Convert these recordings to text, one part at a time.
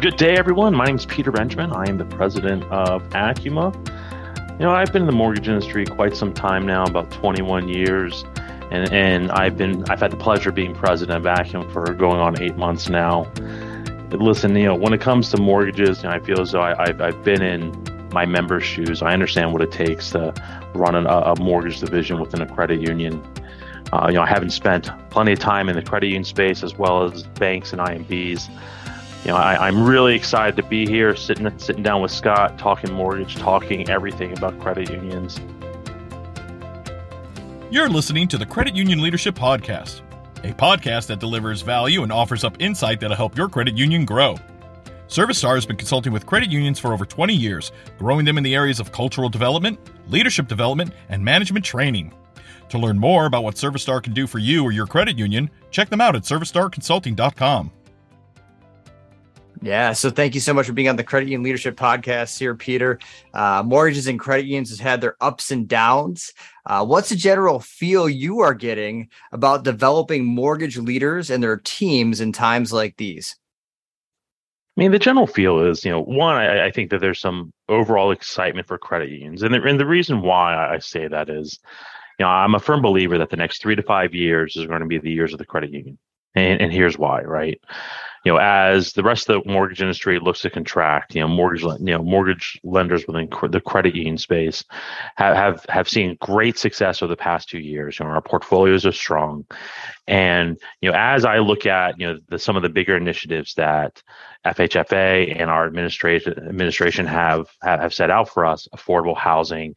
Good day, everyone. My name is Peter Benjamin. I am the president of Acuma. You know, I've been in the mortgage industry quite some time now, about 21 years, and and I've been I've had the pleasure of being president of Acuma for going on eight months now. Listen, you know, when it comes to mortgages, you know, I feel as though I, have I've been in my members' shoes. I understand what it takes to run an, a mortgage division within a credit union. Uh, you know, I haven't spent plenty of time in the credit union space as well as banks and IMBs you know, I, am really excited to be here, sitting sitting down with Scott, talking mortgage, talking everything about credit unions. You're listening to the Credit Union Leadership Podcast, a podcast that delivers value and offers up insight that'll help your credit union grow. ServiStar has been consulting with credit unions for over 20 years, growing them in the areas of cultural development, leadership development, and management training. To learn more about what ServiStar can do for you or your credit union, check them out at servistarconsulting.com. Yeah. So thank you so much for being on the Credit Union Leadership Podcast here, Peter. Uh, mortgages and credit unions has had their ups and downs. Uh, what's the general feel you are getting about developing mortgage leaders and their teams in times like these? I mean, the general feel is, you know, one, I, I think that there's some overall excitement for credit unions. And the, and the reason why I say that is, you know, I'm a firm believer that the next three to five years is going to be the years of the credit union. And, and here's why, right? You know, as the rest of the mortgage industry looks to contract, you know, mortgage, you know, mortgage lenders within cr- the credit union space have, have have seen great success over the past two years. You know, our portfolios are strong, and you know, as I look at you know the, some of the bigger initiatives that FHFA and our administration administration have have set out for us: affordable housing,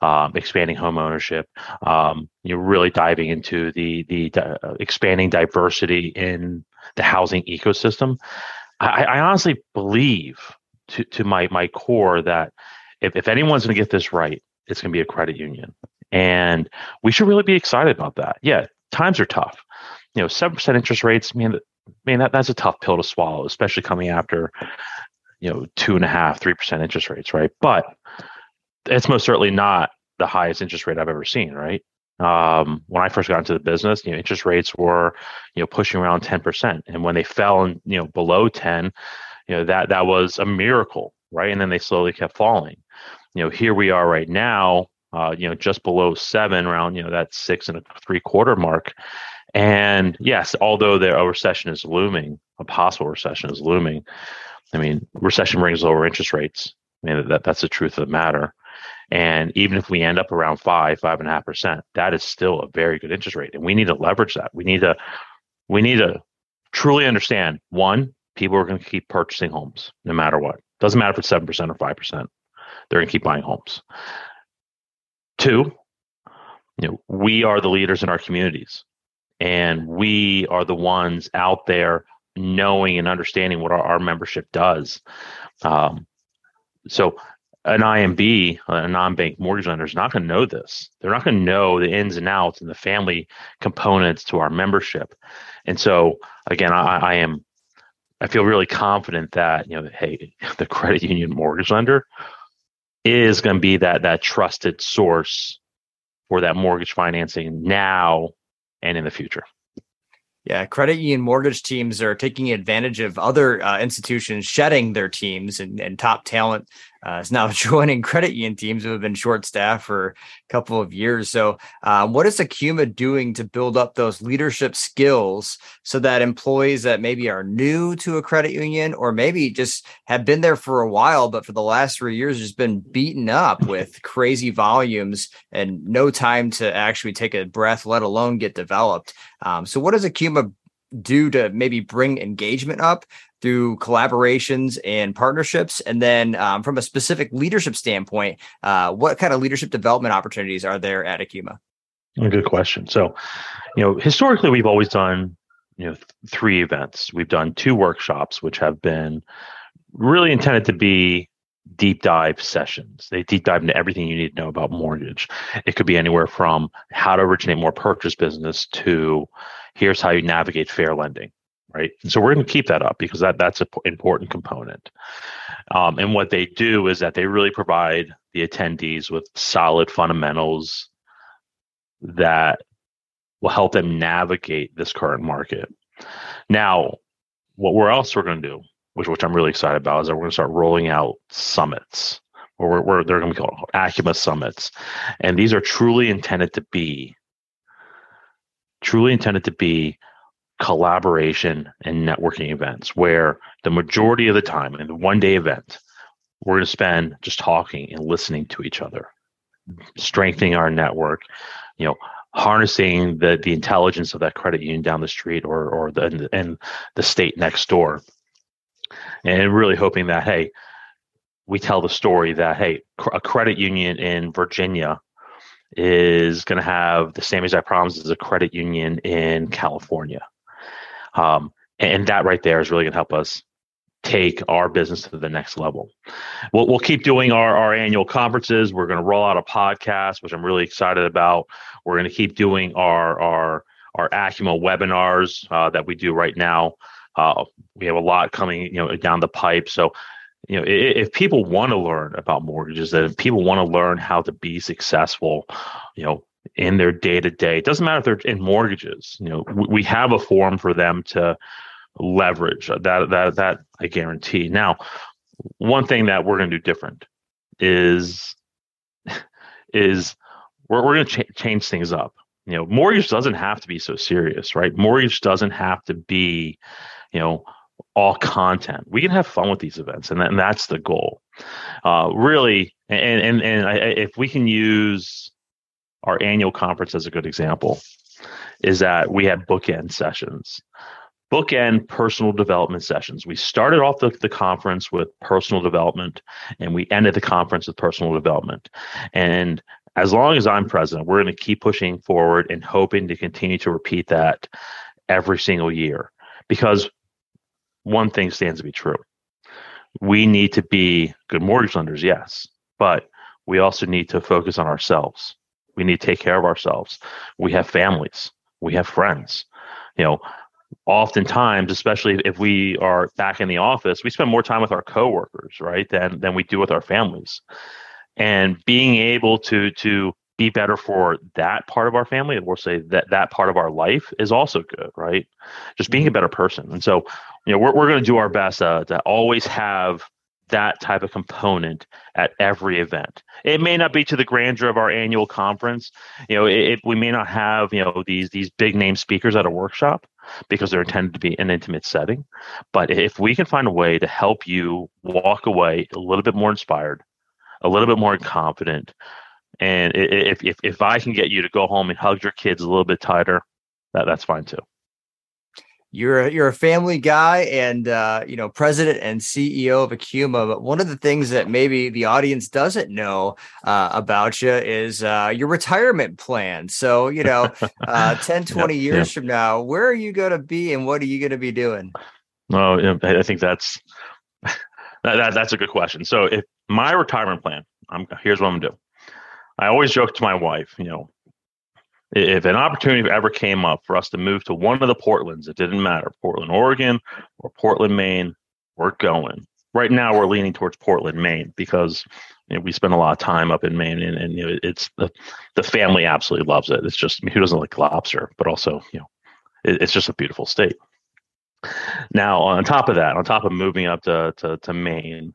um, expanding home ownership, um, you know, really diving into the the uh, expanding diversity in the housing ecosystem. I, I honestly believe to, to my, my core that if, if anyone's going to get this right, it's going to be a credit union. And we should really be excited about that. Yeah, times are tough. You know, 7% interest rates, man, man that, that's a tough pill to swallow, especially coming after, you know, two and a half, 3% interest rates, right? But it's most certainly not the highest interest rate I've ever seen, right? um, when I first got into the business, you know, interest rates were, you know, pushing around 10%. And when they fell and, you know, below 10, you know, that, that was a miracle, right? And then they slowly kept falling. You know, here we are right now, uh, you know, just below seven, around, you know, that six and a three quarter mark. And yes, although there a uh, recession is looming, a possible recession is looming. I mean, recession brings lower interest rates. I mean, that, that's the truth of the matter. And even if we end up around five, five and a half percent, that is still a very good interest rate. And we need to leverage that. We need to, we need to truly understand one, people are going to keep purchasing homes no matter what. Doesn't matter if it's seven percent or five percent. They're going to keep buying homes. Two, you know, we are the leaders in our communities, and we are the ones out there knowing and understanding what our, our membership does. Um, so an IMB, a non-bank mortgage lender, is not going to know this. They're not going to know the ins and outs and the family components to our membership. And so, again, I, I am, I feel really confident that you know, hey, the credit union mortgage lender is going to be that that trusted source for that mortgage financing now and in the future. Yeah, credit union mortgage teams are taking advantage of other uh, institutions shedding their teams and, and top talent uh, is now joining credit union teams who have been short staffed for a couple of years. So, um, what is Acuma doing to build up those leadership skills so that employees that maybe are new to a credit union or maybe just have been there for a while, but for the last three years just been beaten up with crazy volumes and no time to actually take a breath, let alone get developed? Um, so, what does Acuma do to maybe bring engagement up through collaborations and partnerships? And then, um, from a specific leadership standpoint, uh, what kind of leadership development opportunities are there at Acuma? Good question. So, you know, historically, we've always done you know th- three events. We've done two workshops, which have been really intended to be deep dive sessions. They deep dive into everything you need to know about mortgage. It could be anywhere from how to originate more purchase business to here's how you navigate fair lending right? And so we're going to keep that up because that that's an important component. Um, and what they do is that they really provide the attendees with solid fundamentals that will help them navigate this current market. Now what we're also going to do which which I'm really excited about, is that we're going to start rolling out summits, or we're, we're they're going to be called Acuma summits, and these are truly intended to be truly intended to be collaboration and networking events where the majority of the time in the one day event we're going to spend just talking and listening to each other strengthening our network you know harnessing the the intelligence of that credit union down the street or or the and the state next door and really hoping that hey we tell the story that hey a credit union in virginia is going to have the same exact problems as a credit union in california um, and that right there is really going to help us take our business to the next level. We'll, we'll keep doing our, our annual conferences. We're going to roll out a podcast, which I'm really excited about. We're going to keep doing our our our Acuma webinars uh, that we do right now. Uh, we have a lot coming, you know, down the pipe. So, you know, if, if people want to learn about mortgages, if people want to learn how to be successful, you know, in their day to day. It doesn't matter if they're in mortgages. You know, we have a forum for them to leverage that that that I guarantee. Now, one thing that we're going to do different is is we're we're going to ch- change things up. You know, mortgage doesn't have to be so serious, right? Mortgage doesn't have to be, you know, all content. We can have fun with these events, and, and that's the goal. Uh, really, and and and I, if we can use our annual conference as a good example is that we had bookend sessions. Bookend personal development sessions. We started off the, the conference with personal development and we ended the conference with personal development. And as long as i'm president we're going to keep pushing forward and hoping to continue to repeat that every single year because one thing stands to be true. We need to be good mortgage lenders yes but we also need to focus on ourselves we need to take care of ourselves. We have families. We have friends. You know, oftentimes, especially if we are back in the office, we spend more time with our coworkers, right, than than we do with our families. And being able to to be better for that part of our family, and we'll say that that part of our life is also good, right? Just being a mm-hmm. better person. And so, you know, we're we're going to do our best uh, to always have that type of component at every event. It may not be to the grandeur of our annual conference. You know, it, it, we may not have you know these these big name speakers at a workshop because they're intended to be an intimate setting. But if we can find a way to help you walk away a little bit more inspired, a little bit more confident, and if if if I can get you to go home and hug your kids a little bit tighter, that that's fine too you're a, you're a family guy and uh, you know president and CEO of Acuma. But one of the things that maybe the audience doesn't know uh, about you is uh, your retirement plan. So you know, uh, 10, 20 years from now, where are you going to be and what are you going to be doing? Oh, I think that's that, that, that's a good question. So if my retirement plan, I'm here's what I'm gonna do. I always joke to my wife, you know, if an opportunity ever came up for us to move to one of the Portlands, it didn't matter Portland, Oregon or Portland, Maine, we're going. Right now, we're leaning towards Portland, Maine, because you know, we spend a lot of time up in Maine, and, and you know, it's the the family absolutely loves it. It's just who doesn't like lobster, but also you know, it, it's just a beautiful state. Now, on top of that, on top of moving up to to, to Maine,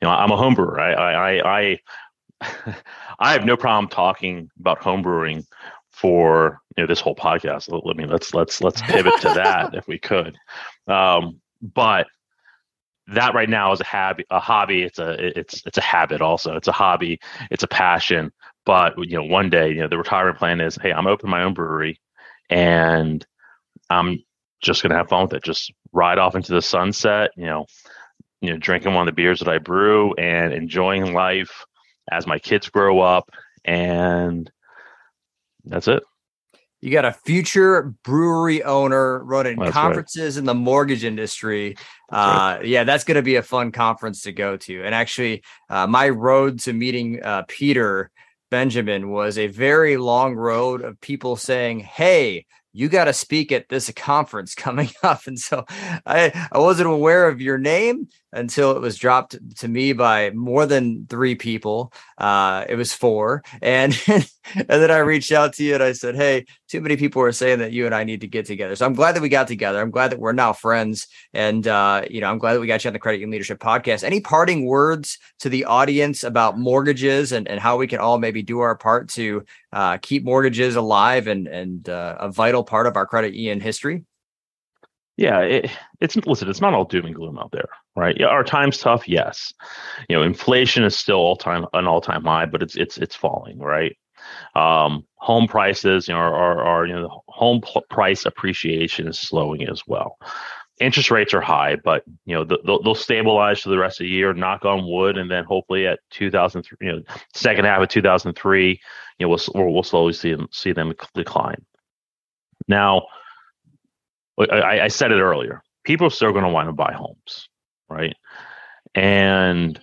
you know, I'm a homebrewer. I I I, I, I have no problem talking about homebrewing for you know this whole podcast. I mean, let's let's let's pivot to that if we could. Um, but that right now is a hobby. A hobby. It's a it's it's a habit. Also, it's a hobby. It's a passion. But you know, one day, you know, the retirement plan is, hey, I'm opening my own brewery, and I'm just gonna have fun with it. Just ride off into the sunset. You know, you know, drinking one of the beers that I brew and enjoying life as my kids grow up and that's it. You got a future brewery owner running that's conferences right. in the mortgage industry. Uh, right. Yeah, that's going to be a fun conference to go to. And actually, uh, my road to meeting uh, Peter Benjamin was a very long road of people saying, Hey, you got to speak at this conference coming up. And so I, I wasn't aware of your name. Until it was dropped to me by more than three people. Uh, it was four, and and then I reached out to you and I said, "Hey, too many people are saying that you and I need to get together." So I'm glad that we got together. I'm glad that we're now friends, and uh, you know, I'm glad that we got you on the Credit Union Leadership Podcast. Any parting words to the audience about mortgages and and how we can all maybe do our part to uh, keep mortgages alive and and uh, a vital part of our credit union history? Yeah, it, it's listen. It's not all doom and gloom out there, right? Yeah, our time's tough. Yes, you know, inflation is still all time an all time high, but it's it's it's falling, right? Um, home prices, you know, are, are, you know, home pl- price appreciation is slowing as well. Interest rates are high, but you know they'll, they'll stabilize for the rest of the year. Knock on wood, and then hopefully at 2003, you know, second half of 2003, you know, we'll we'll slowly see them see them decline. Now I, I said it earlier. People are still going to want to buy homes, right? And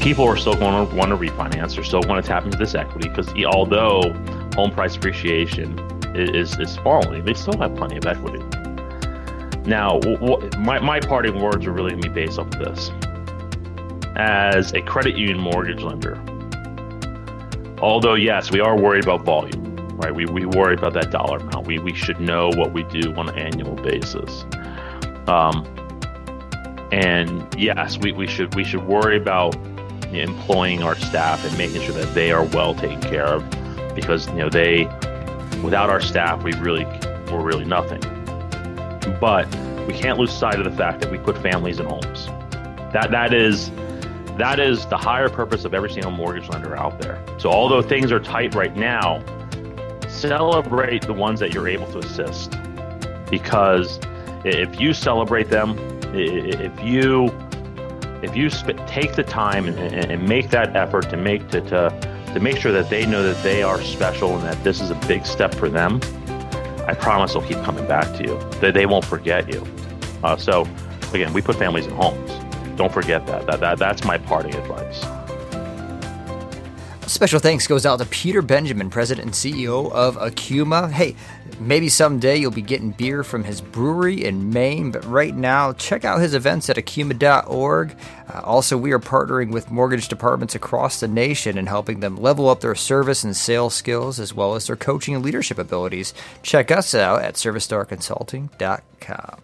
people are still going to want to refinance. They're still going to tap into this equity because although home price appreciation is, is falling, they still have plenty of equity. Now, my, my parting words are really going to be based off of this. As a credit union mortgage lender, although, yes, we are worried about volume, right? We, we worry about that dollar amount. We, we should know what we do on an annual basis. Um, and yes, we, we should we should worry about employing our staff and making sure that they are well taken care of because you know they without our staff we really we're really nothing. But we can't lose sight of the fact that we put families in homes. That that is that is the higher purpose of every single mortgage lender out there. So although things are tight right now, celebrate the ones that you're able to assist. Because if you celebrate them if you if you take the time and, and, make that effort to make to, to to make sure that they know that they are special and that this is a big step for them i promise they'll keep coming back to you. That they won't forget you. Uh, so again we put families in homes. Don't forget that. that, that that's my parting advice Special thanks goes out to Peter Benjamin, President and CEO of Acuma. Hey, maybe someday you'll be getting beer from his brewery in Maine, but right now, check out his events at acuma.org. Uh, also, we are partnering with mortgage departments across the nation and helping them level up their service and sales skills as well as their coaching and leadership abilities. Check us out at servistarconsulting.com.